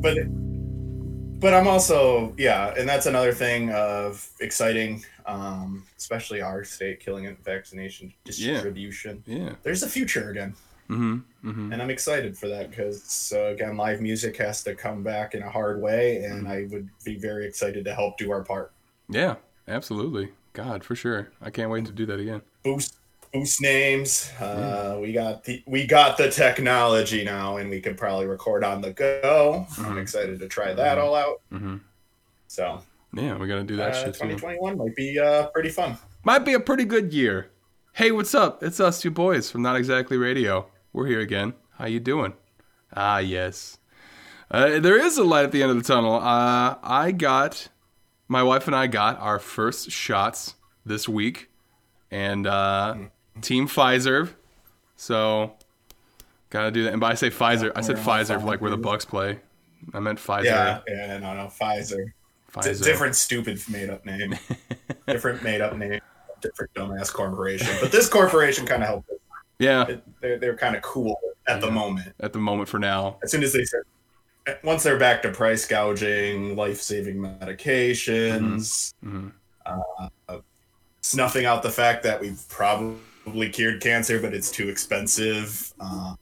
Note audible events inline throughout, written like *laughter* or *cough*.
but but i'm also yeah and that's another thing of exciting um especially our state killing it vaccination distribution Yeah. there's a future again Mm-hmm. Mm-hmm. and i'm excited for that because uh, again live music has to come back in a hard way and Mm-hmm. i would be very excited to help do our part Yeah. Absolutely. God, for sure. I can't wait to do that again. boost boost names uh we got the we got the technology now and we can probably record on the go i'm Mhm. excited to try that all out Mm-hmm. so Yeah, we got to do that uh, shit too. 2021 might be uh pretty fun Might be a pretty good year. Hey, what's up? It's us two boys from Not Exactly Radio. We're here again. How you doing? Ah, yes. Uh, there is a light at the end of the tunnel. Uh, I got, my wife and I got our first shots this week, and uh, Team Pfizer. So, gotta do that. And by I say Pfizer, I said Fiserv, like where the Bucks play. I meant Pfizer. yeah yeah no no pfizer it's a Pfizer. different stupid made-up name *laughs* different made-up name different dumbass corporation but this corporation kind of helped us. Yeah, It- they're, they're kind of cool at the moment at the moment for now. as soon as they start once they're back to price gouging life-saving medications Mhm. uh, snuffing out the fact that we've probably cured cancer but it's too expensive uh,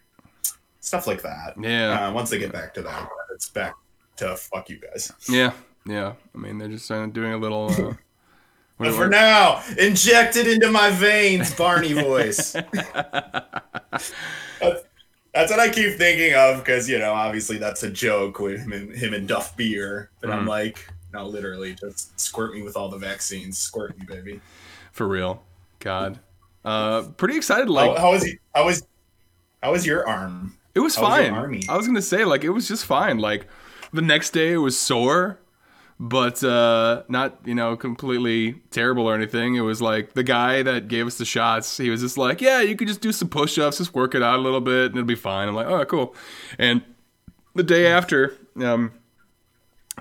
stuff like that Yeah. uh, once they get back to that it's back to fuck you guys Yeah, yeah. I mean, they're just doing a little. Uh, *laughs* but for now inject it into my veins barney voice *laughs* That's- that's what I keep thinking of because you know, obviously that's a joke with him and him and Duff Beer. But I'm Mhm. like, no, literally, just squirt me with all the vaccines, squirt me, baby. for real, God. Uh, pretty excited. Like how was he? How was? How was your arm? it was how was fine. army? I was gonna say like it was just fine. Like the next day it was sore, but uh, not you know completely terrible or anything. It was like the guy that gave us the shots. He was just like, yeah, you could just do some push-ups, just work it out a little bit, and it'll be fine. I'm like, oh, cool. And the day after, um,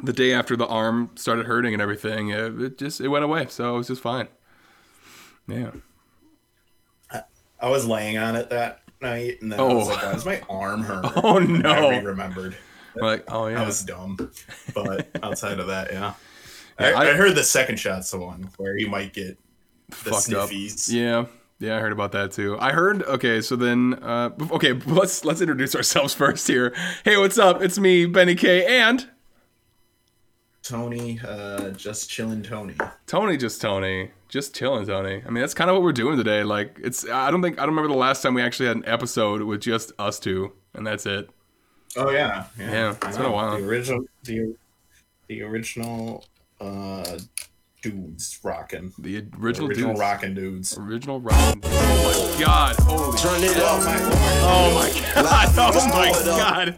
the day after the arm started hurting and everything, it, it just it went away. So it was just fine. Yeah. I was laying on it that night, and then I was Oh. like, why does my arm *laughs* hurt? Oh no! I remembered. Like, oh yeah. I was dumb, but outside of that, yeah. Yeah, I, I- heard the second shot's the one where you might get the fucked up. Yeah, yeah, I heard about that too. I heard. Okay, so then, uh, okay, let's let's introduce ourselves *laughs* first here. Hey, what's up? It's me, Benny K, and Tony, uh, just chilling, Tony. Tony. Just Tony, just chilling, Tony. I mean, that's kind of what we're doing today. Like, it's. I don't think I don't remember the last time we actually had an episode with just us two, and that's it. Oh yeah, yeah. Yeah, it's been a while. The original, the, the original uh, dudes rocking. The original, original dudes. rocking dudes. Original rockin' Oh my god! Holy Turn it Oh up. my lord! Oh my *laughs* god! Oh my god!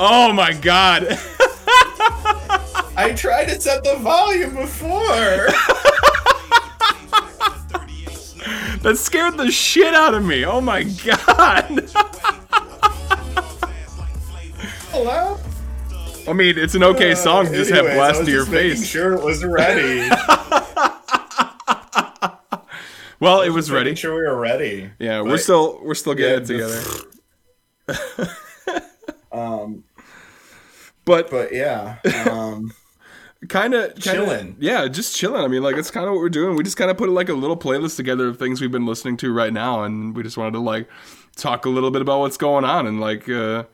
Oh my god! *laughs* I tried to set the volume before. *laughs* That scared the shit out of me. Oh my god. Hello. I mean, it's an okay song to just have Anyways, blast to your face. Sure, it was ready. *laughs* Well, it was ready. Sure, we were ready. Yeah, we're still we're still getting Yeah, it together. *laughs* Um, But but yeah. Um, kind of Chilling. Yeah, just chilling. I mean, like it's kind of what we're doing. We just kind of put like a little playlist together of things we've been listening to right now, and we just wanted to like talk a little bit about what's going on and like uh,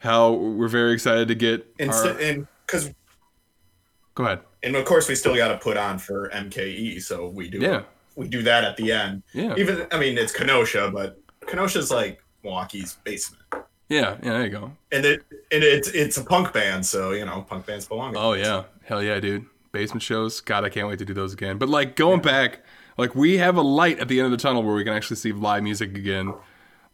how we're very excited to get. instead, Our... and because, Go ahead. and of course, we still got to put on for MKE, so we do. Yeah. we do that at the end. Yeah. Even I mean, it's Kenosha, but Kenosha's like Milwaukee's basement, Yeah. Yeah. There you go. and it and it's it's a punk band, so you know, punk bands belong. Oh yeah, hell yeah, dude. Basement shows. God, I can't wait to do those again. But like going back, like we have a light at the end of the tunnel where we can actually see live music again.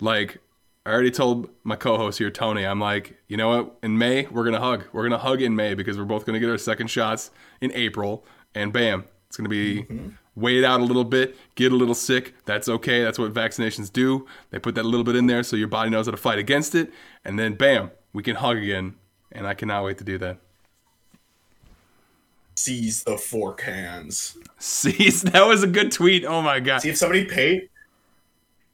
Like I already told my co-host here, Tony. I'm like, you know what? In May, we're gonna hug. We're gonna hug in May because we're both gonna get our second shots in April, and bam, it's gonna be. Mm-hmm. Wait out a little bit, get a little sick. That's okay. That's what vaccinations do. They put that little bit in there so your body knows how to fight against it. And then, bam, we can hug again. And I cannot wait to do that. Seize the four cans. Seize. *laughs* that was a good tweet. Oh my god. See if somebody paid.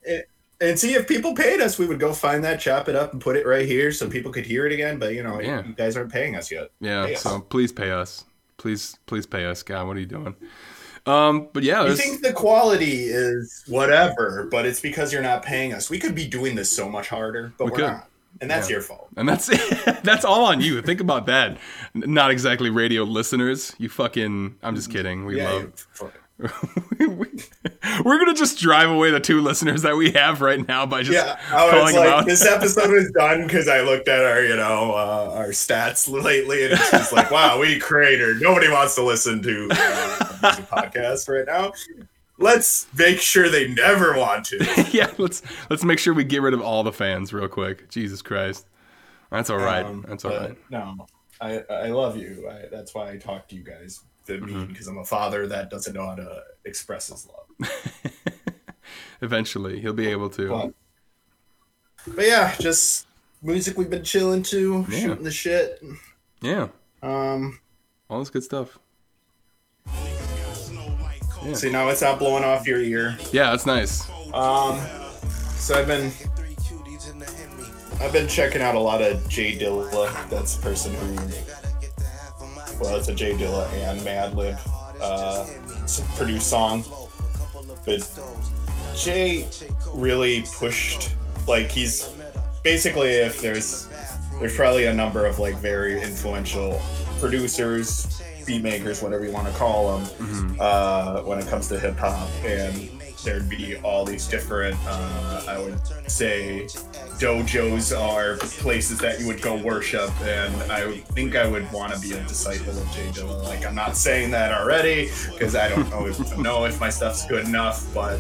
It, and see if people paid us, we would go find that, chop it up, and put it right here so people could hear it again. But you know, Yeah. you guys aren't paying us yet. Yeah, Pay us. so please pay us. Please, please pay us. God, what are you doing? Um, but yeah, You think the quality is whatever, but it's because you're not paying us. We could be doing this so much harder, but We are could. not, and that's Yeah. your fault. and that's *laughs* that's all on you. Think about that. Not exactly radio listeners. You fucking. I'm just kidding. We Yeah, love. You- fuck it. We're gonna just drive away the two listeners that we have right now by just yeah, was calling them like, out. this episode was done because I looked at our, you know, uh, our stats lately, and it's just like, wow, we cratered. Nobody wants to listen to uh, podcast right now. Let's make sure they never want to. *laughs* yeah, let's let's make sure we get rid of all the fans real quick. Jesus Christ, that's all right. Um, that's all right. No, I I love you. I, that's why I talk to you guys. To Mm-hmm. because I'm a father that doesn't know how to express his love. *laughs* Eventually, he'll be able to. But, but yeah, just music we've been chilling to, Yeah. shooting the shit. yeah, Um, all this good stuff. Yeah. see now it's not blowing off your ear. Yeah, that's nice. Um, so I've been I've been checking out a lot of Jay Dilla. That's the person who, well, it's a Jay Dilla and Madlib uh, produced song. But Jay really pushed, like he's basically if there's there's probably a number of like very influential producers, beat makers, whatever you want to call them, uh, when it comes to hip hop, and there'd be all these different, uh, I would say, dojos are places that you would go worship, and I think I would want to be a disciple of Jay Dilla. Like I'm not saying that already because I don't know if, *laughs* know if my stuff's good enough, but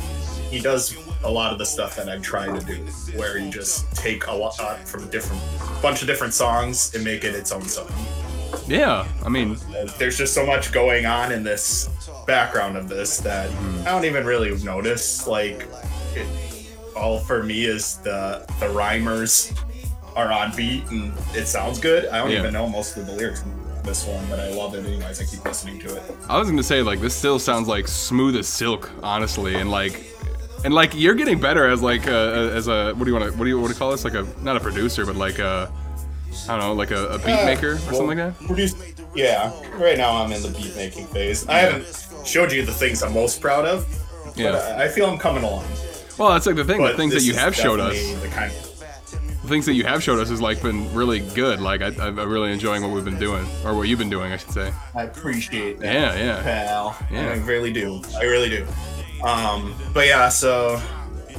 he does a lot of the stuff that I'm trying to do, where you just take a lot uh, from a different bunch of different songs and make it its own song. Yeah, I mean, There's just so much going on in this background of this that I don't even really notice. Like, it, all for me is the the rhymers are on beat and it sounds good. I don't Yeah. even know most of the lyrics in this one, but I love it anyways. I keep listening to it. I was gonna say like this still sounds like smooth as silk, honestly, and like, and like you're getting better as like a, as a what do you want to what do you what do you call this? Like a not a producer, but like a I don't know, like a, a beat Uh, maker or well, something like that. Produce, yeah. Right now I'm in the beat making phase. I haven't showed you the things I'm most proud of, but Yeah. I, I feel I'm coming along. Well, that's like the thing. But The things that you have showed us, The kind of, the things that you have showed us has like been really good. Like I, I'm really enjoying what we've been doing, or what you've been doing, I should say. I appreciate that. Yeah, yeah. pal. Yeah. I really do. I really do. Um, but yeah, so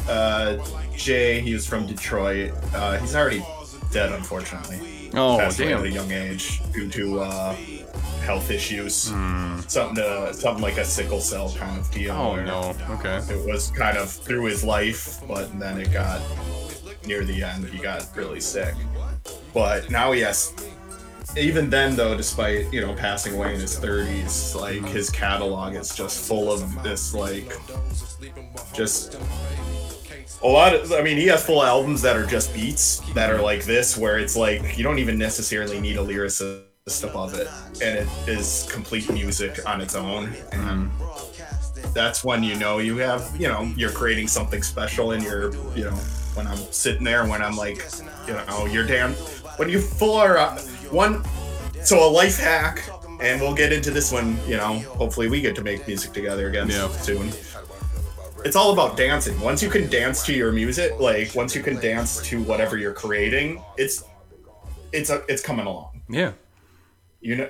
uh, Jay, he was from Detroit. Uh, he's already dead, unfortunately. Oh Passed away at a young age due to uh, health issues. Hmm. Something to something like a sickle cell kind of deal. Oh no. Okay. It was kind of through his life, but then it got near the end. He got really sick. But now he has even then though despite you know passing away in his 30s like his catalog is just full of this like just a lot of i mean he has full albums that are just beats that are like this where it's like you don't even necessarily need a lyricist above it. And it is complete music on its own. And that's when you know you have you know you're creating something special and you're you know when i'm sitting there when i'm like you know you're damn when you full are uh, one so a life hack and we'll get into this one you know hopefully we get to make music together again Yeah. soon it's all about dancing once you can dance to your music like once you can dance to whatever you're creating it's it's a, it's coming along Yeah. you know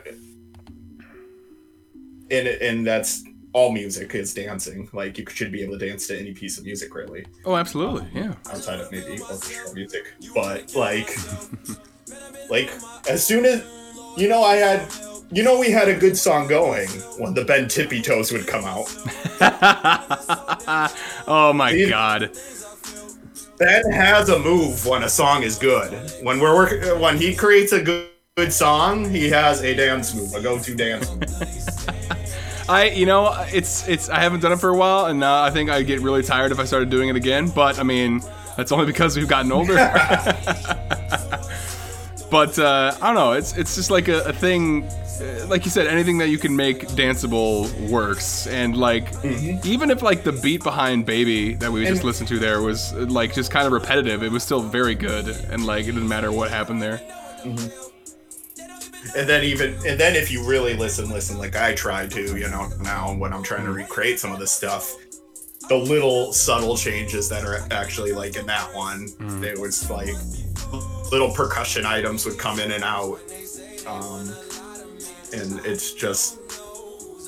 and and that's all music is dancing like you should be able to dance to any piece of music really Oh, absolutely. Um, yeah. outside of maybe orchestral music but like *laughs* like as soon as you know i had you know we had a good song going when the ben tippy toes would come out *laughs* Oh my Dude. god. ben has a move when a song is good when we're working when he creates a good, good song he has a dance move a go-to dance move *laughs* I, you know, it's it's. I haven't done it for a while, and now I think I'd get really tired if I started doing it again. But I mean, that's only because we've gotten older. *laughs* But uh, I don't know. It's it's just like a, a thing. uh, Like you said, anything that you can make danceable works, and like even if like the beat behind "Baby" that we just listened to there was uh, like just kind of repetitive, it was still very good, and like it didn't matter what happened there. And then even and then if you really listen, listen like I try to, you know, now when I'm trying to recreate some of this stuff, the little subtle changes that are actually like in that one, it was like little percussion items would come in and out. Um, and it's just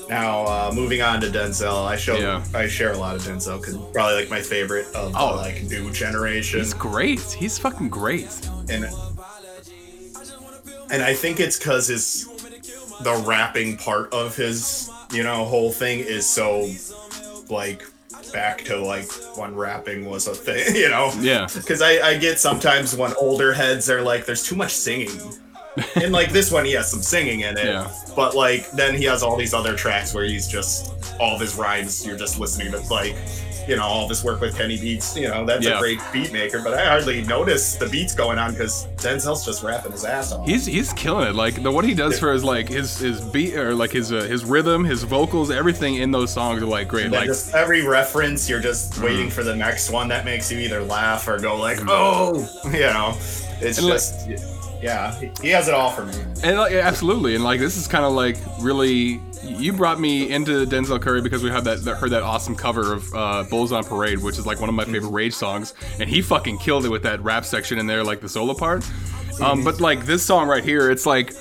now uh, moving on to Denzel. I show Yeah. I share a lot of Denzel because probably like my favorite of Oh. the like new generation. He's great. He's fucking great. and and I think it's because his the rapping part of his you know whole thing is so like back to like when rapping was a thing, *laughs* you know. Yeah. Because I, I get sometimes when older heads are like, there's too much singing. *laughs* and like this one, he has some singing in it. Yeah. But like then he has all these other tracks where he's just all of his rhymes. You're just listening to like, you know, all this work with Kenny Beats. You know, that's Yeah. a great beat maker. But I hardly notice the beats going on because Denzel's just rapping his ass off. He's he's killing it. Like the what he does for his like his his beat or like his uh, his rhythm, his vocals, everything in those songs are like great. Like just every reference, you're just Mm-hmm. waiting for the next one that makes you either laugh or go like, "Oh," *laughs* you know. It's And, like- just, yeah, he- has it all for me. And like, absolutely, and like this is kind of like really. You brought me into Denzel Curry because we had that, that heard that awesome cover of uh, "Bulls on Parade," which is like one of my favorite Rage songs, and he fucking killed it with that rap section in there, like the solo part. Um, but like this song right here, it's like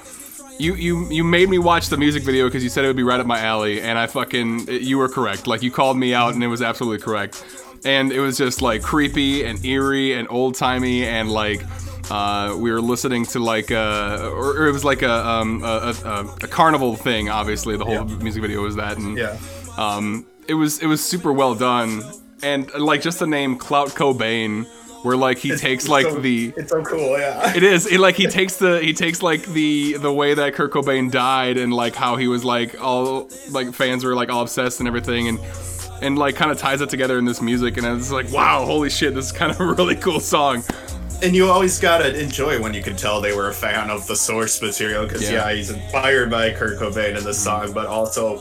you you you made me watch the music video because you said it would be right up my alley, and I fucking you were correct. Like you called me out, and it was absolutely correct. And it was just like creepy and eerie and old timey, and like uh, we were listening to like uh, or, it was like a, um, a, a, a carnival thing. Obviously, the whole Yeah. music video was that, and Yeah. um, it was it was super well done, and like just the name Clout Cobain, where like he takes It's like so- the It's so cool, yeah. it is. It, like he *laughs* takes the he takes like the the way that Kurt Cobain died and like how he was like all like fans were like all obsessed and everything and and like kind of ties it together in this music and it's like wow holy shit this is kind of a *laughs* really cool song. And you always gotta enjoy when you can tell they were a fan of the source material because Yeah. yeah. he's inspired by Kurt Cobain in this mm-hmm. song, but also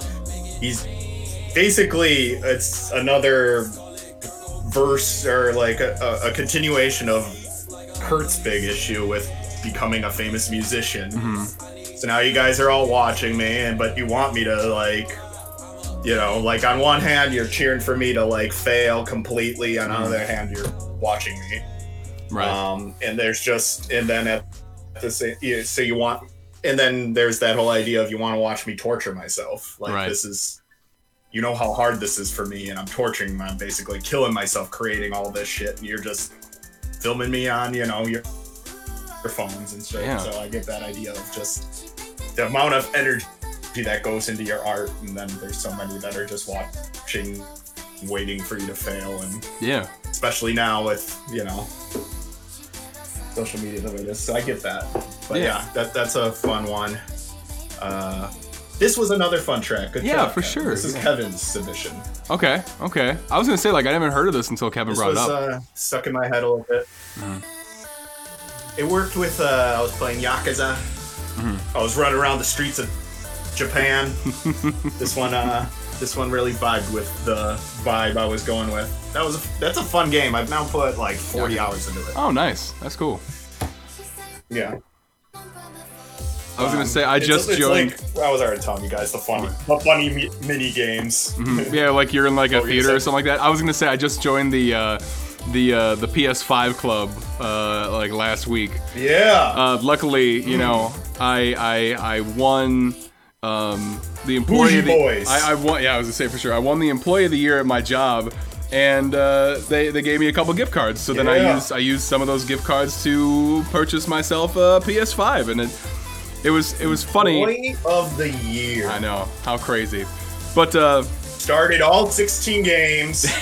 he's basically it's another verse or like a, a, continuation of Kurt's big issue with becoming a famous musician. Mm-hmm. So now you guys are all watching me, and but you want me to like. You know, like on one hand, you're cheering for me to like fail completely. On the mm-hmm. other hand, you're watching me. Right. Um, and there's just, and then at the same, so you want, and then there's that whole idea of you want to watch me torture myself. Like Right. this is, you know how hard this is for me, and I'm torturing, I'm basically killing myself creating all this shit, and you're just filming me on, you know, your, your phones and shit. Yeah. So I get that idea of just the amount of energy that goes into your art, and then there's so many that are just watching, waiting for you to fail, and yeah. especially now with you know social media the way it is. So I get that. But Yeah. yeah, that that's a fun one. Uh, this was another fun track. Good Yeah, job, for Kevin. sure. This is Yeah. Kevin's submission. Okay. Okay. I was gonna say like I never heard of this until Kevin This brought was it up. uh, stuck in my head a little bit. Mm-hmm. It worked with. Uh, I was playing Yakuza. Mm-hmm. I was running around the streets of Japan. *laughs* this one. Uh, this one really vibed with the vibe I was going with. That was a, that's a fun game. I've now put like 40 Yeah. hours into it. oh, nice. That's cool. Yeah. I was gonna Um, say I it's- just it's joined. Like, I was already telling you guys the funny, the funny mi- mini games. *laughs* Yeah, like you're in like a What were you theater or something like that. I was gonna say I just joined the uh, the uh, the PS5 club uh, like last week. yeah. Uh, luckily, you know, I I I won um, the employee Bougie of the, boys. I, I won. Yeah, I was gonna say for sure. I won the employee of the year at my job, and uh, they they gave me a couple gift cards. So then I used I used some of those gift cards to purchase myself a PS5, and it it was it was funny. Boy of the year. I know how crazy, but. uh Started all 16 games. *laughs*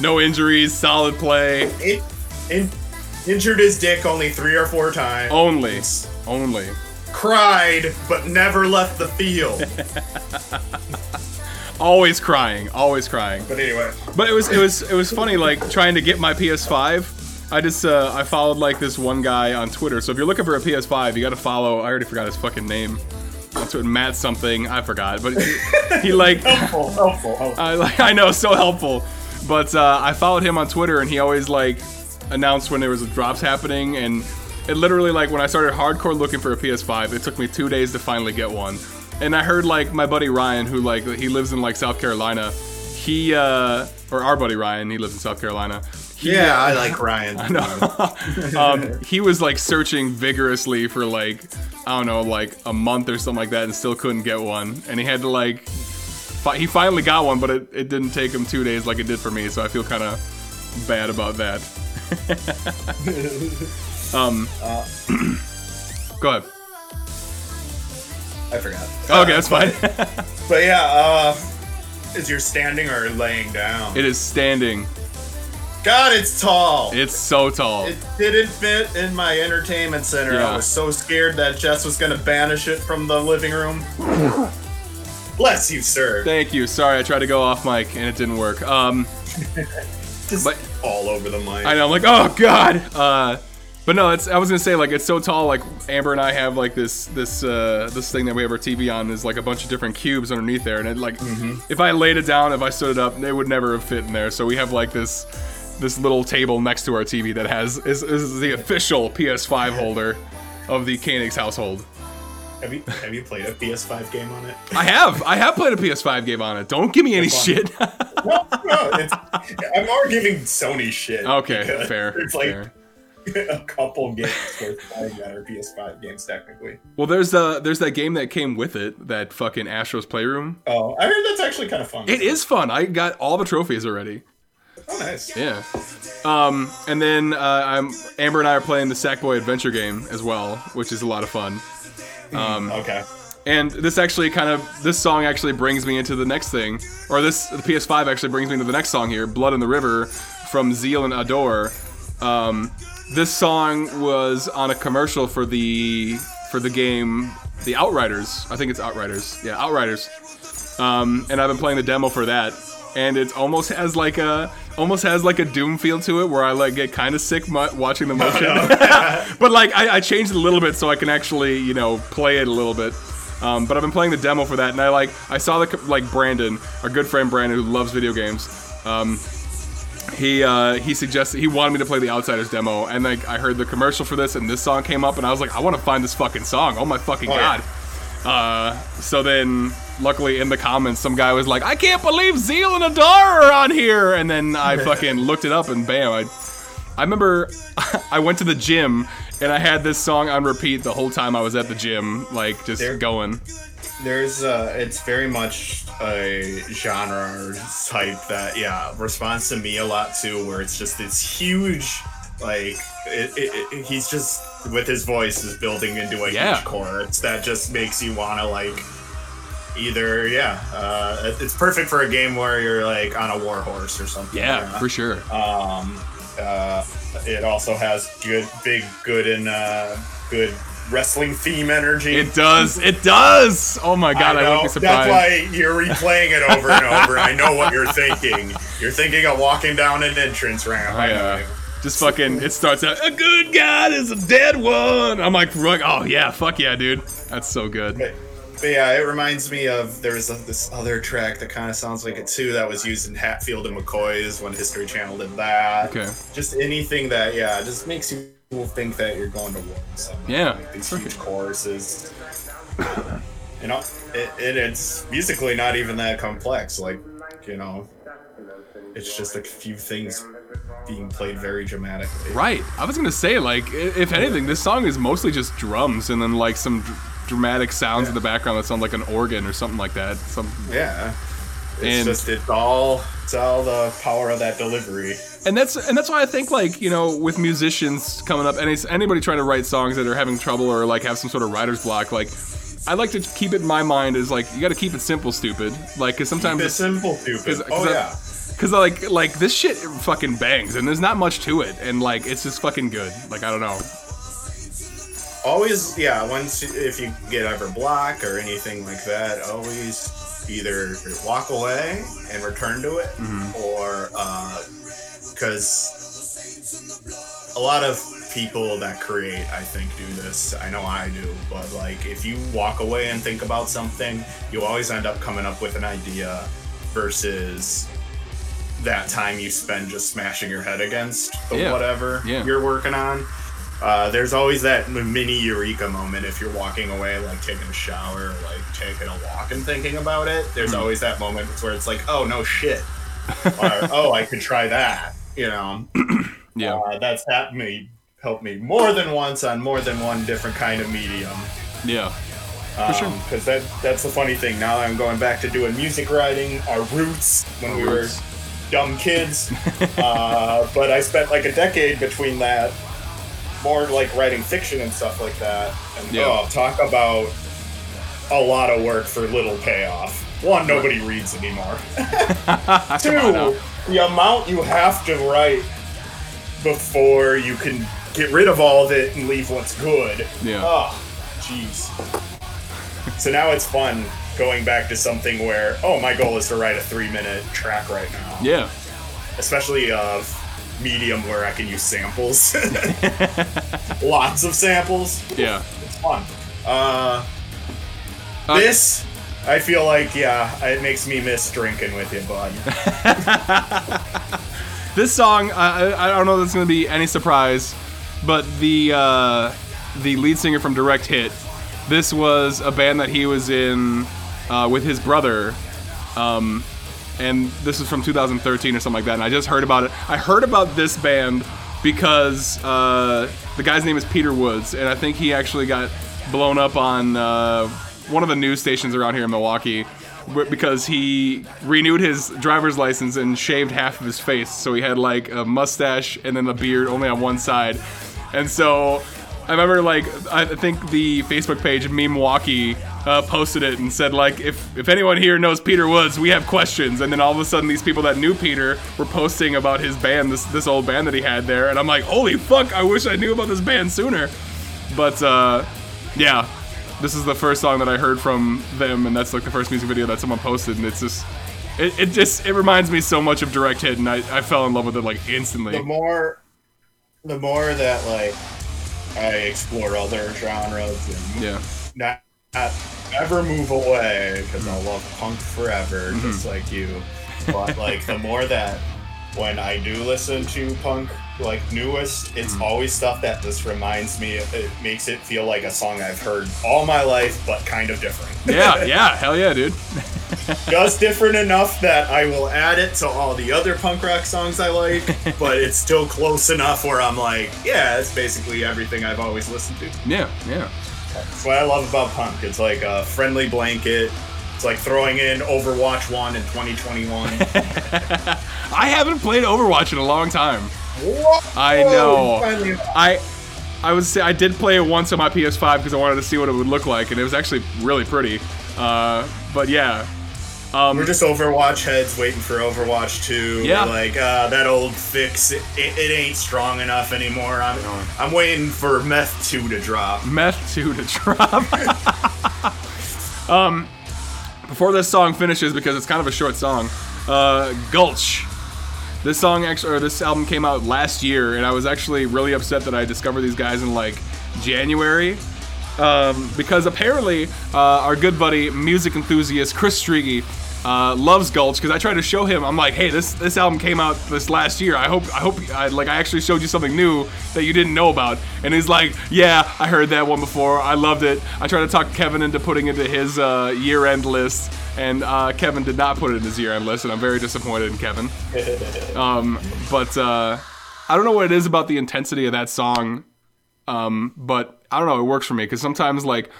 No injuries, solid play. it, in, injured his dick only three or four times. Only, only. Cried, but never left the field. *laughs* Always crying, always crying. but anyway, But it was it was it was funny like trying to get my PS5 I just uh, I followed like this one guy on Twitter. So if you're looking for a PS5, you got to follow. I already forgot his fucking name. That's what Matt something. I forgot, but he, he like *laughs* helpful, helpful, helpful. I like I know so helpful. But uh, I followed him on Twitter, and he always like announced when there was a drops happening, and it literally like when I started hardcore looking for a PS5, it took me two days to finally get one. And I heard like my buddy Ryan, who like he lives in like South Carolina, he uh, or our buddy Ryan, he lives in South Carolina. He, yeah, I like Ryan. *laughs* I know. *laughs* um, he was like searching vigorously for like I don't know, like a month or something like that, and still couldn't get one. And he had to like, fi- he finally got one, but it, it didn't take him two days like it did for me. So I feel kind of bad about that. *laughs* um, Uh, go ahead. I forgot. Okay, that's fine. *laughs* But yeah, uh, is you're standing or laying down? it is standing. God, it's tall. It's so tall. It didn't fit in my entertainment center. Yeah. I was so scared that Jess was gonna banish it from the living room. Bless you, sir. Thank you. Sorry, I tried to go off mic and it didn't work. Um, *laughs* Just but- all over the mic. I know. I'm like, oh god. Uh, but no, it's. I was gonna say like it's so tall. Like Amber and I have like this this uh, this thing that we have our TV on is like a bunch of different cubes underneath there, and it like if I laid it down, if I stood it up, it would never have fit in there. So we have like this this little table next to our TV that has is, is the official PS5 holder of the Koenig's household. Have you have you played a PS5 game on it? I have I have played a PS5 game on it. Don't give me any shit. *laughs* no, no. It's, I'm more giving Sony shit. okay, fair. It's like fair. *laughs* a couple games worth playing that are PS5 games technically. Well, there's the there's that game that came with it, that fucking Astro's Playroom. Oh, I heard that's actually kind of fun. It is fun. I got all the trophies already. Oh, nice. Yeah. Um, and then uh, I'm Amber and I are playing the Sackboy Adventure game as well, which is a lot of fun. Um, Okay. and this actually kind of this song actually brings me into the next thing, or this the PS5 actually brings me into the next song here, "Blood in the River" from Zeal and Ardor. Um, this song was on a commercial for the for the game The Outriders. I think it's Outriders. Yeah, Outriders. Um, and I've been playing the demo for that, and it almost has like a almost has like a Doom feel to it, where I like get kind of sick mu- watching the motion. *laughs* *laughs* but like I, I changed it a little bit so I can actually you know play it a little bit. Um, but I've been playing the demo for that, and I like I saw the like Brandon, our good friend Brandon, who loves video games. Um, he uh, he suggested he wanted me to play the Outriders demo, and like I heard the commercial for this, and this song came up, and I was like, I want to find this fucking song. Oh my fucking Oh, god! Uh, so then, luckily in the comments, some guy was like, I can't believe Zeal and Ardor are on here, and then I *laughs* fucking looked it up, and bam, I I remember *laughs* I went to the gym and I had this song on repeat the whole time I was at the gym, like just There- going. There's uh it's very much a genre type that yeah responds to me a lot too, where it's just this huge like it, it, it- he's just with his voice is building into a Yeah. huge chorus that just makes you want to like either yeah uh it- it's perfect for a game where you're like on a war horse or something Yeah, for sure. um uh it also has good big good and uh good wrestling theme energy It does. It does. Oh my god, I, know. wouldn't be surprised. That's why you're replaying it over and over. I know what you're thinking. You're thinking of walking down an entrance ramp. I I, uh, just fucking. It starts out. A good God is a dead one. I'm like, oh yeah, fuck yeah, dude. That's so good. But, but yeah, it reminds me of there's a, this other track that kind of sounds like it too that was used in Hatfield and McCoy's when History Channel did that. Okay. Just anything that yeah, just makes you think that you're going to war. with someone. Yeah, Like these perfect. huge choruses. *coughs* you know, it, it, it's musically not even that complex. Like, you know, it's just a few things being played very dramatically. Right. I was gonna say like, if anything, this song is mostly just drums and then like some dr- dramatic sounds in the background that sound like an organ or something like that. Some Yeah. It's And- just it's all it's all the power of that delivery. And that's and that's why I think like you know with musicians coming up, any anybody trying to write songs that are having trouble or like have some sort of writer's block, like I like to keep it in my mind is like you got to keep it simple, stupid. Like because sometimes It's simple, stupid 'cause oh I- yeah. Cause like like this shit fucking bangs and there's not much to it and like it's just fucking good. Like I don't know. Always, yeah. Once if you get ever block or anything like that, always either walk away and return to it, Mm-hmm. or because a lot of people that create, I think, do this. I know I do, but like if you walk away and think about something, you always end up coming up with an idea versus that time you spend just smashing your head against the Yeah. whatever Yeah. you're working on. Uh, there's always that mini eureka moment if you're walking away, like taking a shower or like taking a walk and thinking about it. There's Hmm. always that moment where it's like, oh no shit, or oh I could try that. You know, *clears throat* Yeah. uh, that's happened me helped me more than once on more than one different kind of medium. Yeah. Because sure. that that's the funny thing. Now I'm going back to doing music writing, our roots when Our we roots. were dumb kids. *laughs* uh, but I spent like a decade between that, more like writing fiction and stuff like that. And Yeah. oh, talk about a lot of work for little payoff. One, nobody reads anymore. *laughs* Come on. Two, the amount you have to write before you can get rid of all of it and leave what's good. Yeah. Oh, jeez. so now it's fun going back to something where, oh, my goal is to write a three minute track right now. Yeah. Especially of medium where I can use samples. *laughs* Lots of samples. Yeah. It's fun. Uh, Uh, this, I feel like, yeah, it makes me miss drinking with you, bud. *laughs* This song, I, I don't know if it's going to be any surprise, but the uh, the lead singer from Direct Hit, this was a band that he was in uh, with his brother, um, and this is from 2013 or something like that. And I just heard about it. I heard about this band because uh, the guy's name is Peter Woods, and I think he actually got blown up on uh, one of the news stations around here in Milwaukee because he renewed his driver's license and shaved half of his face. So he had like a mustache and then a beard only on one side. And so I remember like I think the Facebook page Meme Walkie uh, posted it and said like if if anyone here knows Peter Woods, we have questions. And then all of a sudden these people that knew Peter were posting about his band, this this old band that he had there, and I'm like, holy fuck! I wish I knew about this band sooner. But uh, yeah, this is the first song that I heard from them, and that's like the first music video that someone posted, and it's just. It, it just it reminds me so much of Direct Hit, and I, I fell in love with it like instantly. the more the more that like I explore other genres and Yeah, not, not ever move away because I'll love punk forever, mm-hmm. just like you. But like the more that when I do listen to punk, like newest, it's hmm. always stuff that just reminds me. It makes it feel like a song I've heard all my life, but kind of different. yeah, yeah, *laughs* hell yeah, dude. just *laughs* different enough that I will add it to all the other punk rock songs I like, *laughs* but it's still close enough where I'm like, yeah, it's basically everything I've always listened to. Yeah, yeah. That's what I love about punk. It's like a friendly blanket. It's like throwing in Overwatch 1 in 2021. *laughs* I haven't played Overwatch in a long time. Whoa, I know. I I say I did play it once on my PS5 because I wanted to see what it would look like, and it was actually really pretty. Uh, but yeah, We're just Overwatch heads waiting for Overwatch 2. Yeah. We're like, uh, that old fix, it, it, it ain't strong enough anymore. I'm, I'm waiting for Meth 2 to drop. Meth 2 to *laughs* drop. *laughs* um, before this song finishes, because it's kind of a short song, uh, Gulch. This song actually, or this album came out last year, and I was actually really upset that I discovered these guys in like January. Um, because apparently, uh, our good buddy, music enthusiast Chris Strigi, uh, loves Gulch. Because I tried to show him, I'm like, hey, this this album came out this last year. I hope I hope I, like I actually showed you something new that you didn't know about. And he's like, yeah, I heard that one before. I loved it. I tried to talk Kevin into putting it into his uh, year-end list, and uh, Kevin did not put it in his year-end list, and I'm very disappointed in Kevin. *laughs* Um, but uh, I don't know what it is about the intensity of that song. Um, but I don't know, it works for me because sometimes like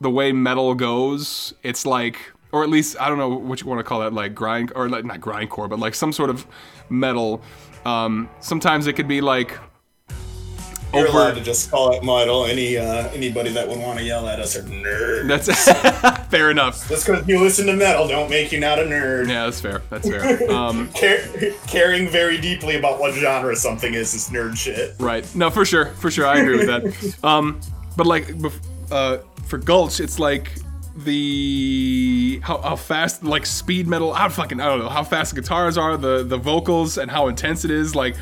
the way metal goes, it's like, or at least I don't know what you want to call that, like grind or like not grindcore, but like some sort of metal. Um, sometimes it could be like You're over. allowed to just call it metal. Any uh, anybody that would want to yell at us are nerds. That's *laughs* fair enough. Just because you listen to metal, don't make you not a nerd. Yeah, that's fair. That's fair. *laughs* Um, Care- caring very deeply about what genre something is is nerd shit. Right. No, for sure, for sure, I agree with that. *laughs* Um, but like, uh, for Gulch, it's like the how, how fast, like speed metal. I fucking I don't know how fast the guitars are, the the vocals, and how intense it is. Like,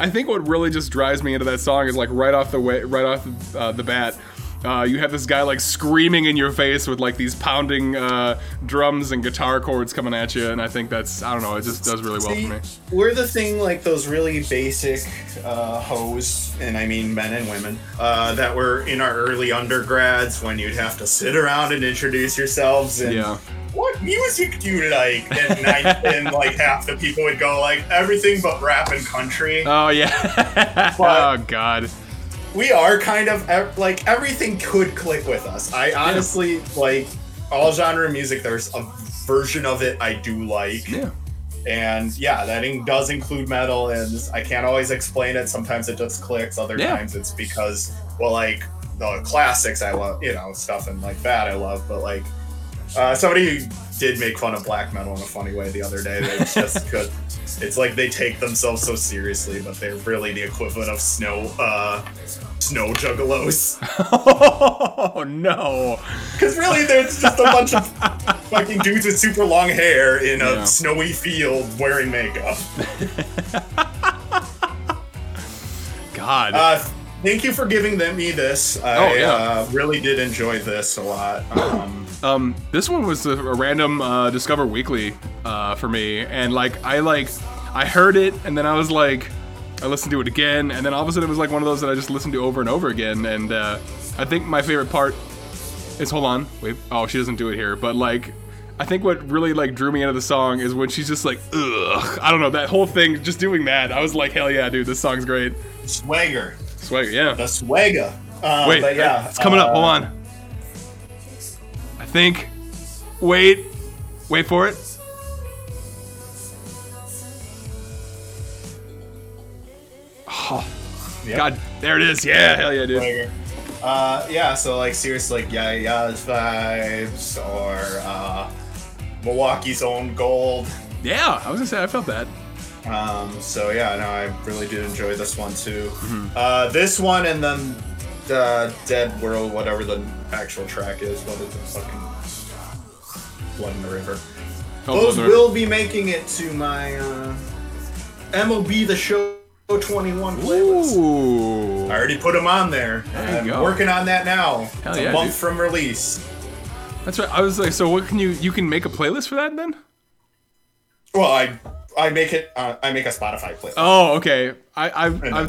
I think what really just drives me into that song is like right off the way, right off uh, the bat. Uh, you have this guy like screaming in your face with like these pounding uh, drums and guitar chords coming at you, and I think that's I don't know, it just does really well See, for me. We're the thing like those really basic uh, hoes, and I mean men and women, uh, that were in our early undergrads when you'd have to sit around and introduce yourselves and Yeah. what music do you like? And, *laughs* I, and like half the people would go like everything but rap and country. Oh yeah. *laughs* But- oh god. We are kind of ev- like everything could click with us. I honestly like all genre music. There's a version of it I do like. Yeah. And yeah, that in- does include metal, and I can't always explain it. Sometimes it just clicks. Other Yeah. times it's because, well, like the classics I love, you know, stuff and like that I love. But like, uh, somebody did make fun of black metal in a funny way the other day. They just *laughs* could. It's like they take themselves so seriously, but they're really the equivalent of snow, uh, snow juggalos. *laughs* Oh no. Because really, there's just a bunch of fucking dudes with super long hair in a Yeah. snowy field wearing makeup. *laughs* God. Uh, thank you for giving them me this. I Oh, yeah. uh, really did enjoy this a lot. Um, Um, this one was a, a random uh, Discover Weekly uh, for me, and like I like I heard it, and then I was like, I listened to it again, and then all of a sudden it was like one of those that I just listened to over and over again, and uh, I think my favorite part is hold on, wait, oh she doesn't do it here, but like. I think what really like drew me into the song is when she's just like, ugh. I don't know that whole thing. Just doing that, I was like, hell yeah, dude, this song's great. swagger, Swagger, yeah. the swagger. Um, Wait, but yeah, it's coming up. uh, Hold on. Think. Wait. Wait for it. Oh, Yep. God, there it is. Yeah, hell yeah, dude. Swagger. Uh, yeah, so like seriously, like yeah, yeah's vibes or uh, Milwaukee's own gold. Yeah, I was gonna say I felt that. Um, so yeah, no, I really did enjoy this one too. Mm-hmm. Uh, this one and then the Dead World, whatever the actual track is, what is it? Fucking Blood in the River. Oh, Those will be making it to my uh, MLB The Show 21 playlist. Ooh. I already put them on there. There I'm go. working on that now. Hell it's a month dude. from release. That's right. I was like, so what can you you can make a playlist for that then? Well, I I make it. Uh, I make a Spotify playlist. Oh, okay. I I I,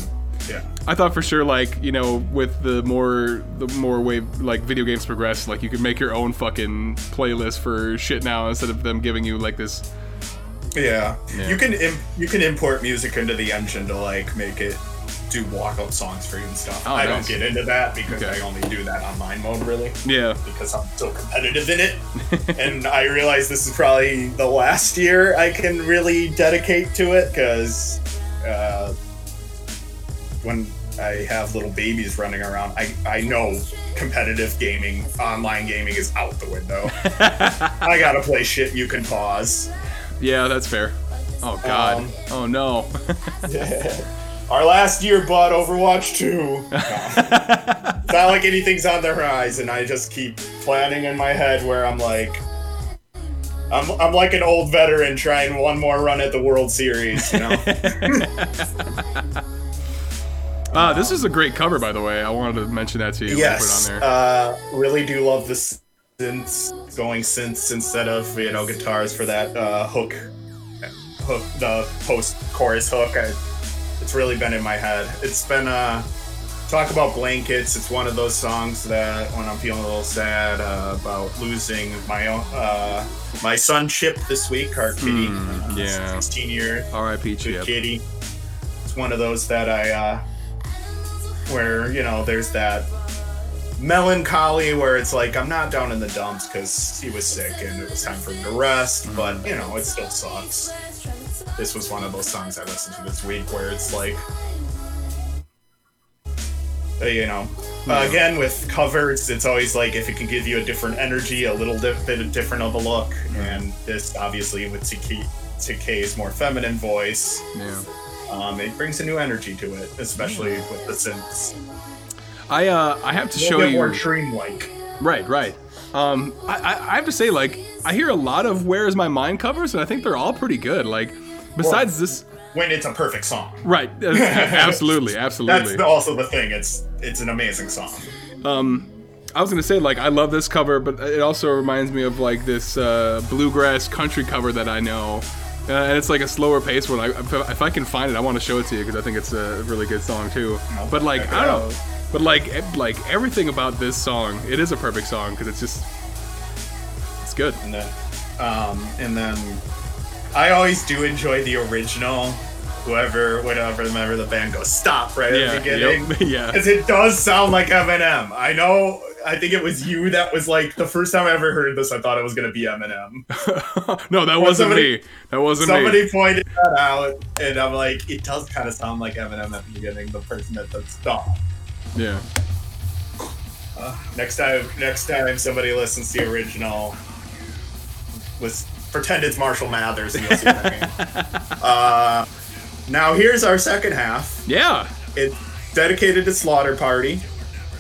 yeah. I thought for sure like you know with the more the more way like video games progress like you could make your own fucking playlist for shit now instead of them giving you like this Yeah. Yeah. You can Im- you can import music into the engine to like make it do walkout songs for you and stuff. Oh, I nice. don't get into that because Okay. I only do that on mine mode really yeah because I'm so competitive in it. *laughs* and I realize this is probably the last year I can really dedicate to it because uh, when I have little babies running around, I, I know competitive gaming, online gaming is out the window. *laughs* I gotta play shit you can pause. yeah that's fair oh god Um, oh no *laughs* Our last year bought Overwatch 2. *laughs* No. it's not like anything's on the horizon. I just keep planning in my head where I'm like, I'm, I'm like an old veteran trying one more run at the World Series, you know? Uh, this is a great cover by the way I wanted to mention that to you yes. when you put it on there Uh, really do love the synths, going synths instead of, you know, guitars for that uh, hook, hook, the post chorus hook. I, it's really been in my head. It's been, uh, talk about blankets. It's one of those songs that when I'm feeling a little sad uh, about losing my own, uh, my son Chip this week, our kitty, Hmm, uh, yeah. 16 year R.I.P. Chip kitty. It's one of those that I, uh, where you know, there's that melancholy where it's like I'm not down in the dumps because he was sick and it was time for him to rest, Mm-hmm. but you know, it still sucks. This was one of those songs I listened to this week where it's like, uh, you know, uh, again with covers, it's always like if it can give you a different energy, a little di- bit different of a look, Mm-hmm. and this obviously with TK, TK's more feminine voice. yeah Um, it brings a new energy to it, especially with the synths. I uh I have to show you more dreamlike. Right, right. Um, I, I, I have to say, like, I hear a lot of "Where Is My Mind" covers, and I think they're all pretty good. Like, besides this, when it's a perfect song. Right. *laughs* absolutely. Absolutely. That's also the thing. It's it's an amazing song. Um, I was gonna say like I love this cover, but it also reminds me of like this uh, bluegrass country cover that I know, uh, and it's like a slower pace one. I, if, if I can find it, I want to show it to you because I think it's a really good song too. But like I don't know, but like like everything about this song, it is a perfect song because it's just it's good. And then, um, and then I always do enjoy the original. Whoever, whatever, member of the band goes stop right Yeah, at the beginning. yep, *laughs* yeah. because it does sound like Eminem. I know. I think it was you that was like the first time I ever heard this. I thought it was gonna be Eminem. *laughs* no, that wasn't somebody- me. That wasn't me. Somebody pointed that out, and I'm like, it does kind of sound like Eminem at the beginning. The person that said stop. Yeah. Uh, next time, next time somebody listens to the original, was pretend it's Marshall Mathers. And you'll see what I mean. *laughs* uh, now here's our second half. Yeah. It's dedicated to Slaughter Party,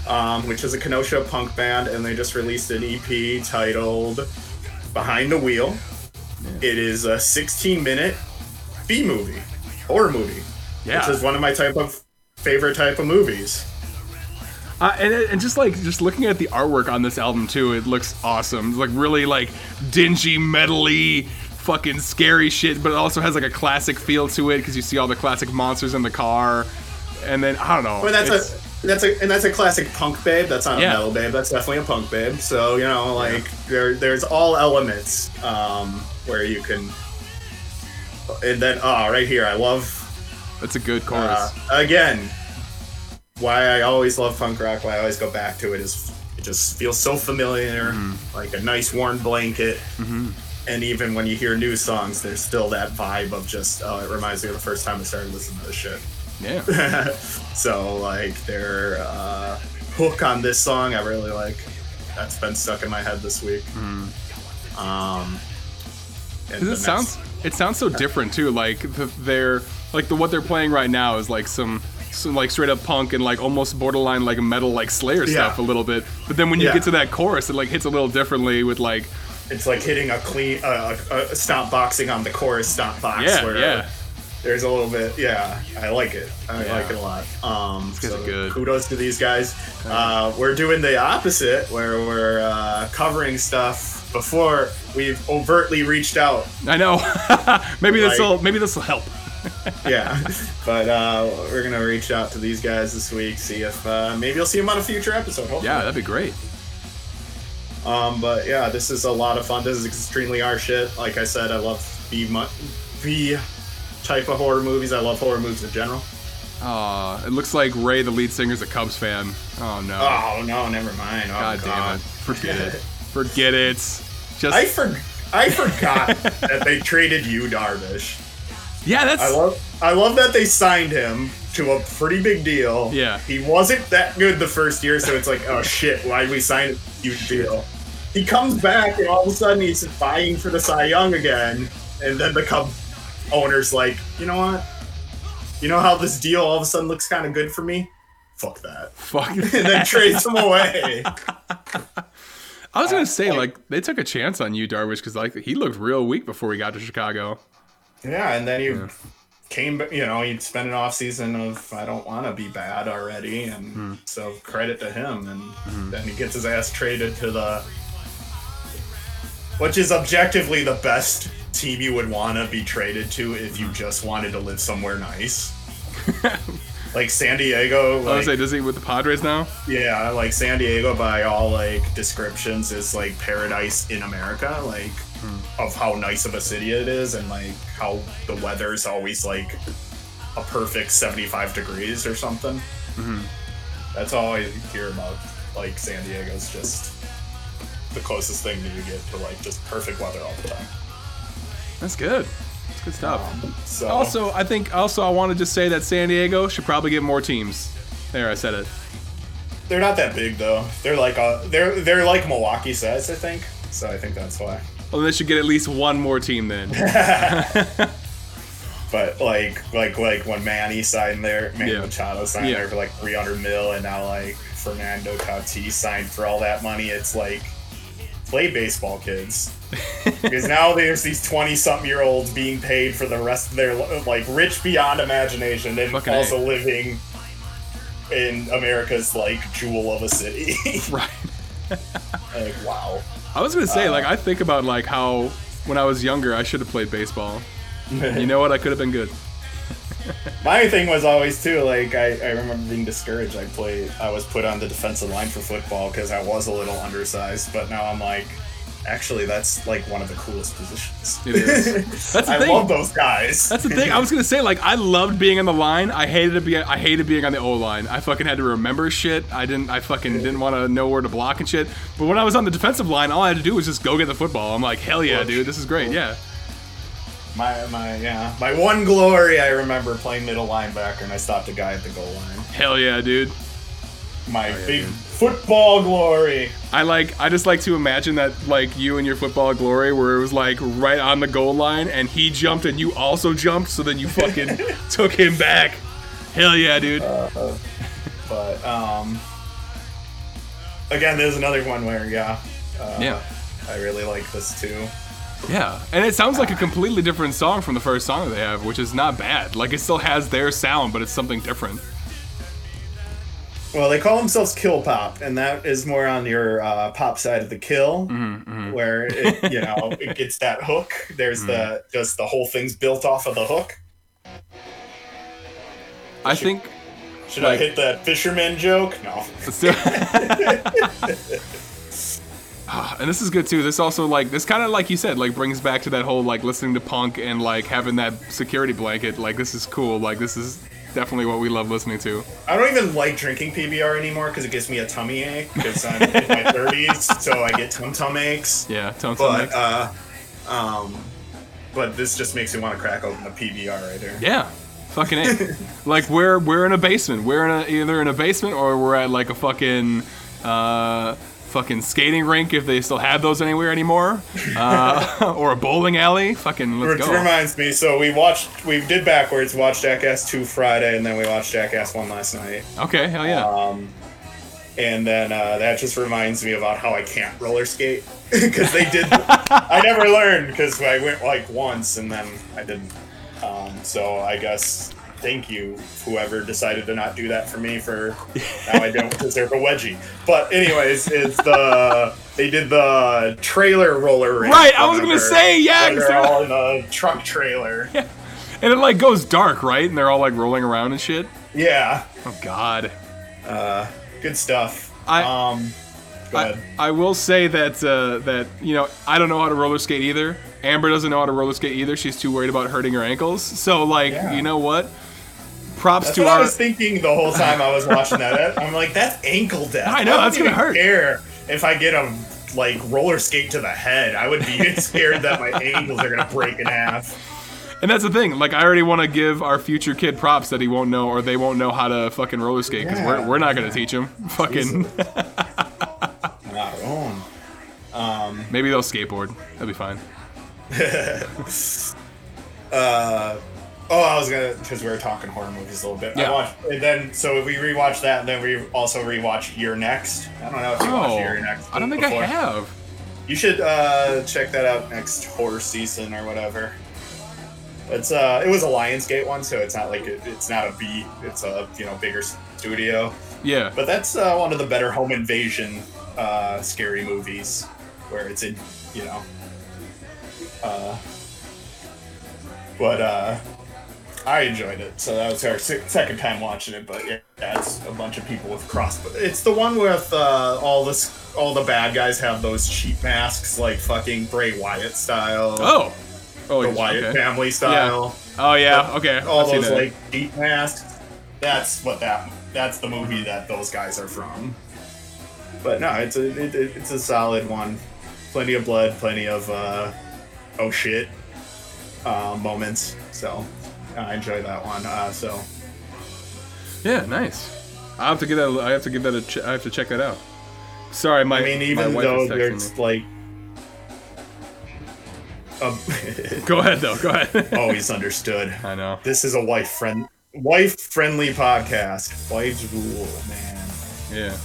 um, which is a Kenosha punk band, and they just released an EP titled "Behind the Wheel." It is a 16-minute B movie, horror movie, Yeah. which is one of my type of favorite type of movies. Uh, and, and just like just looking at the artwork on this album too, it looks awesome. It's like really like dingy, metally, fucking scary shit, but it also has like a classic feel to it because you see all the classic monsters in the car, and then I don't know. Well, that's it's- a that's a and that's a classic punk babe. That's not Yeah. a metal babe. That's definitely a punk babe. So you know, like there there's all elements um, where you can. And then oh, right here, I love that's a good chorus. uh, again. Why I always love punk rock. Why I always go back to it is it just feels so familiar, Mm-hmm. like a nice warm blanket. And even when you hear new songs, there's still that vibe of just oh, it reminds me of the first time I started listening to this shit. Yeah. *laughs* so like their uh, hook on this song, I really like. That's been stuck in my head this week. Um, and 'Cause it next- sounds it sounds so different too. Like the, they're like the what they're playing right now is like some. Some like straight up punk and like almost borderline like metal like Slayer stuff a little bit, but then when you Yeah. get to that chorus, it like hits a little differently with like It's like hitting a clean, uh, a stomp boxing on the chorus stop box. yeah where yeah There's a little bit, yeah. I like it. I Yeah. like it a lot. Um, so good. kudos to these guys. Uh, we're doing the opposite, where we're uh, covering stuff before we've overtly reached out I know. *laughs* maybe Like- this will maybe this will help. *laughs* yeah, but uh, we're gonna reach out to these guys this week, see if uh, maybe you'll see them on a future episode. Hopefully. Yeah, that'd be great. Um, but yeah, this is a lot of fun. This is extremely our shit. Like I said, I love B mu- B type of horror movies. I love horror movies in general. Aw, it looks like Ray, the lead singer, is a Cubs fan. Oh no. Oh no, never mind. Oh, God damn it. Forget it. *laughs* Forget it. Just I for- I forgot *laughs* that they traded Yu Darvish. yeah, that's I love I love that they signed him to a pretty big deal. Yeah. He wasn't that good the first year, so it's like, oh *laughs* shit, why did we sign a huge deal? He comes back and all of a sudden he's vying for the Cy Young again, and then the Cub owner's like, you know what? You know how this deal all of a sudden looks kind of good for me? Fuck that. fuck. *laughs* And then trades him away. I was gonna say like they took a chance on Yu Darvish, because like he looked real weak before he got to Chicago. Yeah, and then you came, you know, he'd spent an off season of I don't want to be bad already, and Hmm. so credit to him. And then he gets his ass traded to the, which is objectively the best team you would want to be traded to if you just wanted to live somewhere nice. *laughs* like San Diego, I was say, does he with the Padres now? yeah, like San Diego by all like descriptions is like paradise in America, like hmm. of how nice of a city it is and like how the weather is always like a perfect 75 degrees or something. Mm-hmm. That's all I hear about like San Diego's just the closest thing that you get to like just perfect weather all the time. That's good. That's good stuff. Um, so Also, I think also I want to just say that San Diego should probably get more teams. There, I said it. they're not that big though. They're like a they're they're like Milwaukee size, I think. So I think that's why. Well, they should get at least one more team then. *laughs* *laughs* But like like like when Manny signed there, Manny Yeah. Machado signed Yeah. there for like 300 mil, and now like Fernando Tatis signed for all that money. It's like play baseball, kids. because now there's these 20 something year olds being paid for the rest of their li- like rich beyond imagination and Fucking A. also living in America's like jewel of a city. *laughs* Right. *laughs* like wow. I was gonna say, Uh, like, I think about like how when I was younger, I should have played baseball. *laughs* You know what? I could have been good. My thing was always too like I, I remember being discouraged. I played I was put on the defensive line for football because I was a little undersized, but now I'm like, actually that's like one of the coolest positions. It is. That's the *laughs* I thing. love those guys. That's the thing. I was gonna say, like, I loved being on the line. I hated to be. I hated being on the O line. I fucking had to remember shit. I didn't. I fucking didn't want to know where to block and shit. But when I was on the defensive line, all I had to do was just go get the football. I'm like, hell yeah, dude, this is great. Yeah. My my yeah my one glory I remember playing middle linebacker and I stopped a guy at the goal line. Hell yeah, dude. My yeah, big dude. football glory. I like. I just like to imagine that, like, you and your football glory, where it was like right on the goal line, and he jumped, and you also jumped, so then you fucking *laughs* took him back. Hell yeah, dude. But um, again, there's another one where yeah, uh, Yeah. I really like this too. Yeah, and it sounds like a completely different song from the first song that they have, which is not bad. Like it still has their sound, but it's something different. Well, they call themselves Kill Pop, and that is more on your uh, pop side of the kill, Mm-hmm, where it, you know *laughs* it gets that hook. There's the Mm. just the whole thing's built off of the hook. I think. Should Like- I hit that fisherman joke? No. *laughs* *laughs* Ah, and this is good too. This also like this kind of like you said like brings back to that whole like listening to punk and like having that security blanket. Like this is cool. Like this is definitely what we love listening to. I don't even like drinking PBR anymore because it gives me a tummy ache because I'm in my 30s, *laughs* so I get tum tum aches. Yeah, tone But uh, um, but this just makes me want to crack open a PBR right here. Yeah, fucking it. *laughs* like we're we're in a basement. We're in a, either in a basement or we're at like a fucking uh, fucking skating rink if they still have those anywhere anymore, uh, *laughs* or a bowling alley. Fucking let's Which go. reminds me, so we watched, we did backwards, watched Jackass 2 Friday, and then we watched Jackass 1 last night. Okay, hell yeah. Um, and then uh, that just reminds me about how I can't roller skate. *laughs* Because they did, I never learned because I went like once and then I didn't. Um, so I guess thank you, whoever decided to not do that for me for now I don't deserve a wedgie. But, anyways, it's the, they did the trailer roller. Right, I was gonna say, yeah, Where They're all in a truck trailer. Yeah. *laughs* and it like goes dark, right? And they're all like rolling around and shit. Yeah, Oh god. good stuff. I- um, go I, ahead. I will say that uh, that you know I don't know how to roller skate either. Amber doesn't know how to roller skate either. She's too worried about hurting her ankles. So like, Yeah. you know what? Props That's to what I was thinking the whole time I was watching that. *laughs* I'm like, that's ankle death. I know, don't that's gonna even hurt. Care if I get a like roller skate to the head, I would be *laughs* scared that my ankles are gonna break in half. And that's the thing. Like, I already want to give our future kid props that he won't know or they won't know how to fucking roller skate because Yeah. we're, we're not going to teach him. *laughs* Fucking. Not own. Maybe they'll skateboard. That'd be fine. Uh, oh, I was gonna because we were talking horror movies a little bit. Yeah. I watched, and then so we rewatched that, and then we also rewatched You're Next. I don't know if you watched Oh, You're Next. I don't think before. I have. You should uh, check that out next horror season or whatever. It's uh, it was a Lionsgate one, so it's not like it, it's not a B. It's a you know bigger studio. Yeah. But that's uh, one of the better home invasion uh, scary movies, where it's in you know. Uh, but uh, I enjoyed it, so that was our se- second time watching it. But yeah, that's a bunch of people with crossbows. It's the one with uh, all this, all the bad guys have those cheap masks, like fucking Bray Wyatt style, Oh. Oh, the Wyatt okay. family style, Oh, yeah. Okay. all I've those like cheap masks. That's what that. That's the movie that those guys are from. But no, it's a it, it- it's a solid one. Plenty of blood, plenty of uh, oh shit uh, moments. So I enjoy that one. Uh, so Yeah, nice. I have to get that. I have to give that a. Ch- I have to check that out. Sorry, my. I mean, even though there's like. Um, *laughs* Go ahead though. Go ahead. *laughs* always understood. I know. This is a wife friend, wife friendly podcast. Wives rule, man. Yeah.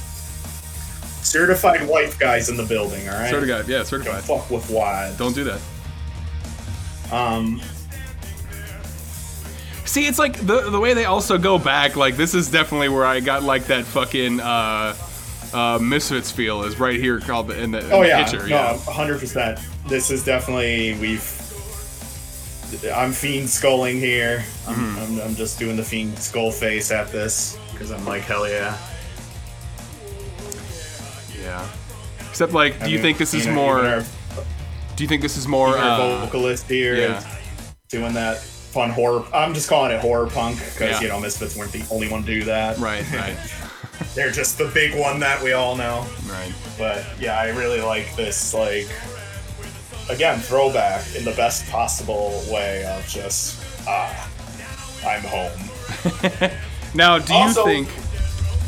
Certified wife guys in the building, all right? Certified, yeah, Don't certified. fuck with wives. Don't do that. Um, See, it's like the the way they also go back. Like this is definitely where I got like that fucking uh, uh, Misfits feel is right here called the, in the, in oh the yeah, picture. no, yeah, hundred percent. This is definitely we've. I'm fiend skulling here. I'm, Mm-hmm. I'm, I'm just doing the fiend skull face at this because I'm like hell yeah. yeah. Except like, do I you mean, think this is know, more? our, do you think this is more? Uh, vocalist here yeah. doing that fun horror. I'm just calling it horror punk because Yeah. you know Misfits weren't the only one to do that. right, *laughs* right, They're just the big one that we all know. right. But yeah, I really like this like again throwback in the best possible way of just ah, I'm home. *laughs* Now, do you Also- think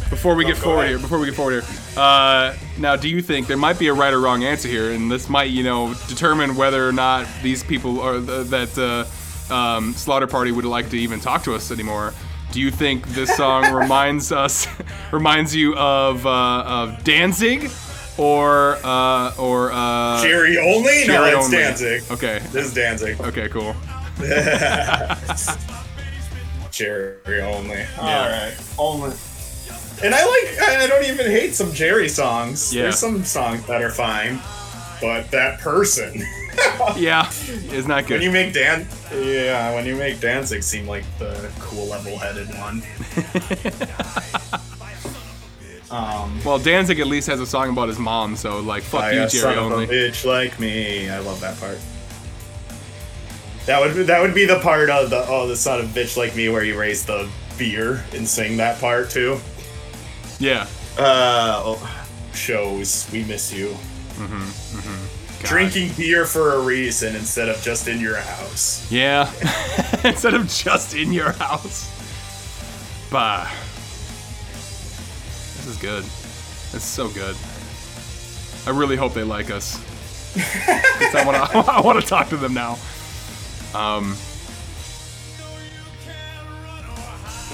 before we Oh, get forward here, before we get forward here, uh, now do you think there might be a right or wrong answer here, and this might, you know, determine whether or not these people are the, that uh, um, Slaughter Party would like to even talk to us anymore? Do you think this song *laughs* reminds us, reminds you of uh, of Danzig, or uh, or uh, Jerry only? no, Jerry it's only? Danzig. Okay, This is Danzig. okay, cool. *laughs* Jerry only. Yeah. Alright. Only. And I like I I don't even hate some Jerry songs. Yeah. There's some songs that are fine. But that person. *laughs* *laughs* Yeah, it's not good. when you make Dan Yeah, when you make Danzig seem like the cool level headed one. *laughs* um Well, Danzig at least has a song about his mom, so like, fuck you, Jerry son of only. a bitch like me. I love that part. That would be, that would be the part of the oh the son of a bitch like me where you raise the beer and sing that part too. Yeah. Uh, oh, shows we miss you. God. Drinking beer for a reason instead of just in your house. Yeah. *laughs* Instead of just in your house. Bah. This is good. It's so good. I really hope they like us. *laughs* I want to. *laughs* I talk to them now. Um.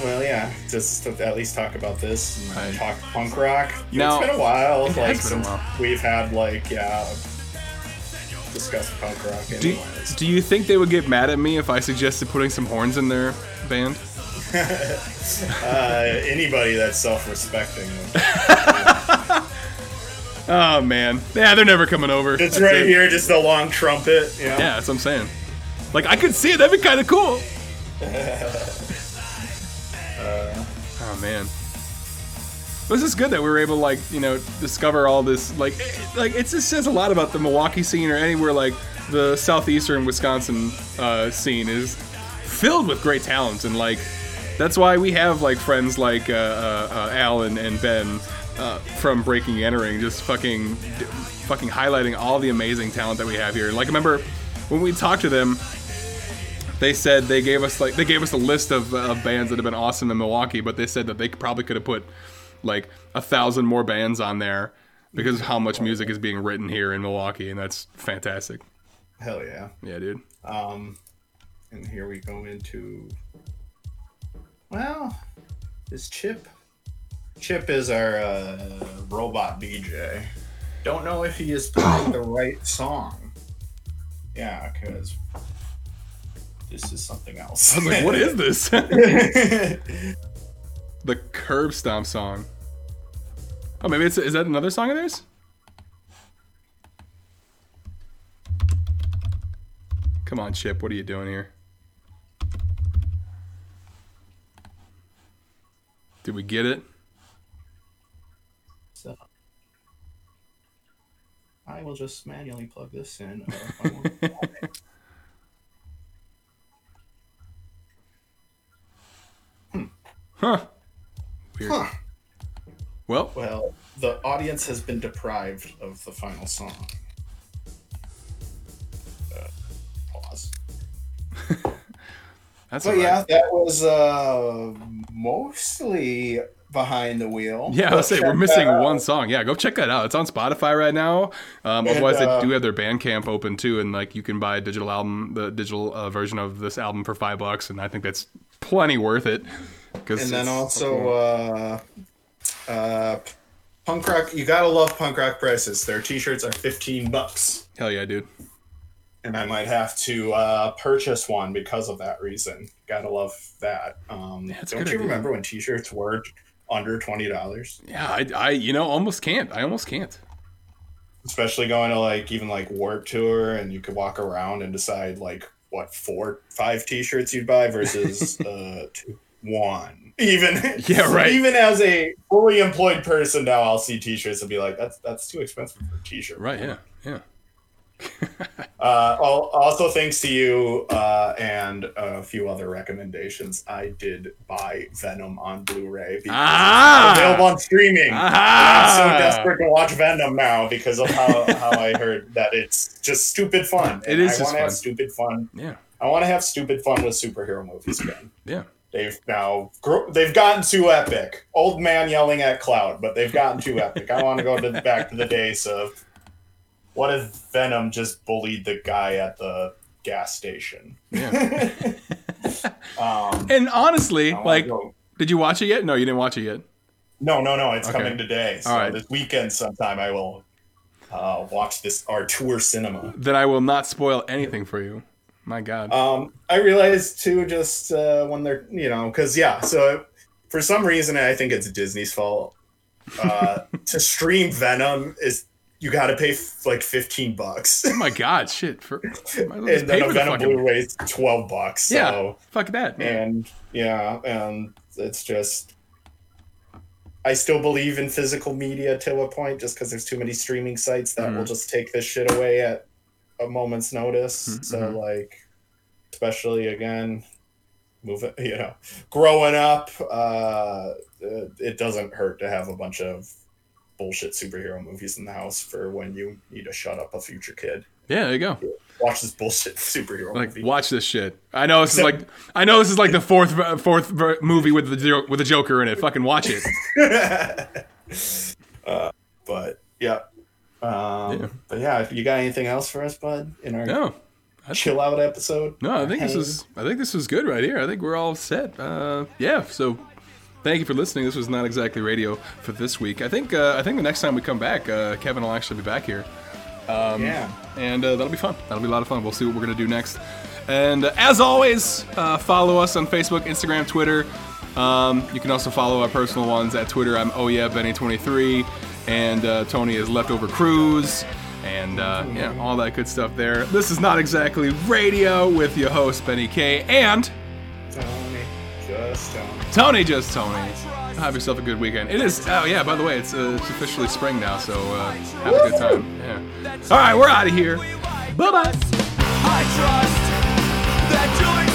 Well, yeah, just to at least talk about this and Right. talk punk rock. Now- it's been a while, It has like been a while. we've had like yeah, discussed punk rock. Do, Anyways. do you think they would get mad at me if I suggested putting some horns in their band? *laughs* uh, anybody that's self-respecting. *laughs* Oh man. Yeah, they're never coming over. It's That's right it. here, just a long trumpet. You know? Yeah, that's what I'm saying. Like I could see it. That'd be kind of cool. *laughs* oh man. This is good that we were able to like you know discover all this like it, like it just says a lot about the Milwaukee scene or anywhere like the southeastern Wisconsin uh, scene is filled with great talent and like that's why we have like friends like uh, uh, uh, Alan and Ben uh, from Breaking Entering just fucking fucking highlighting all the amazing talent that we have here. Like remember when we talked to them they said they gave us like they gave us a list of, uh, bands that have been awesome in Milwaukee, but they said that they probably could have put like a thousand more bands on there because of how much music is being written here in Milwaukee, and that's fantastic. Hell yeah. Yeah, dude. Um, and here we go into. Well, is Chip? Chip is our uh, robot DJ. Don't know if he is playing the right song. Yeah, because this is something else. I was like, what is this? *laughs* *laughs* the curb stomp song. Oh, maybe it's is that another song of theirs? Come on, Chip. What are you doing here? Did we get it? So, I will just manually plug this in. uh, if *laughs* Huh. Weird. Huh. Well, Well, the audience has been deprived of the final song. Uh, pause. *laughs* that's But all right. yeah, that was uh, mostly behind the wheel. Yeah, I But was say we're missing one song. Yeah, go check that out. It's on Spotify right now. Um, And, otherwise, uh, they do have their Bandcamp open too, and like you can buy a digital album, the digital uh, version of this album for five bucks, and I think that's plenty worth it. And then also uh, uh, punk rock. You gotta love punk rock prices. Their t-shirts are fifteen bucks, Hell yeah, dude. and I might have to uh, purchase one because of that reason. Gotta love that. Um, don't you idea. remember when t-shirts were under twenty dollars? Yeah, I, I, you know, almost can't. I almost can't. Especially going to like even like Warp Tour, and you could walk around and decide like what four, five t-shirts you'd buy versus *laughs* uh, two, one. Even *laughs* Yeah, right. Even as a fully employed person now, I'll see t-shirts and be like, "That's that's too expensive for a t-shirt." Right? Yeah, yeah. *laughs* Uh, also, thanks to you uh, and a few other recommendations, I did buy Venom on Blu-ray. because Ah! it's available on streaming. Ah! I'm so desperate to watch Venom now because of how, *laughs* how I heard that it's just stupid fun. It is I want to have stupid fun. Yeah, I want to have stupid fun with superhero movies again. yeah. They've now gr- they've gotten too epic. Old man yelling at cloud, but they've gotten too epic. I want to go to the, back to the days of what if Venom just bullied the guy at the gas station? Yeah. *laughs* Um, And honestly, like, go- did you watch it yet? No, you didn't watch it yet. no, no, no, it's Okay. coming today. So All right. this weekend, sometime I will uh, watch this auteur cinema. Then I will not spoil anything for you. My God. Um, I realized too, just uh, when they're, you know, because yeah, so for some reason, I think it's Disney's fault. Uh, *laughs* to stream Venom is you got to pay f- like fifteen bucks, oh my God, shit. For, might as well just and then a the Venom Blu-ray is twelve bucks. Yeah, fuck that. man. and yeah, and it's just. I still believe in physical media to a point, just because there's too many streaming sites that will Mhm. just take this shit away at a moment's notice. Mhm, So mhm. like, especially again, moving, *laughs* you know, growing up, uh, it doesn't hurt to have a bunch of bullshit superhero movies in the house for when you need to shut up a future kid. Yeah, there you go. Watch this bullshit *laughs* superhero Like, movie. watch this shit. I know this is like, I know this is like the fourth fourth movie with the with the Joker in it. Fucking watch it. *laughs* uh, but yeah. Um, Yeah. But yeah, you got anything else for us, bud? In our No, chill out episode? no, I think this is I think this was good right here. I think we're all set. Uh, yeah, so. Thank you for listening. This was not exactly radio for this week. I think uh, I think the next time we come back, uh, Kevin will actually be back here. Um, yeah. and uh, that'll be fun. That'll be a lot of fun. We'll see what we're gonna do next. And uh, as always, uh, follow us on Facebook, Instagram, Twitter. Um, you can also follow our personal ones at Twitter. I'm oh yeah Benny23, and uh, Tony is Leftover Cruise, and uh, yeah, all that good stuff there. This is not exactly radio with your host Benny K and Tony, just Tony. Tony just Tony. Have yourself a good weekend. It is. Oh yeah. By the way, it's, uh, it's officially spring now, so uh, have a good time. Yeah. All right, we're out of here. Bye bye. I trust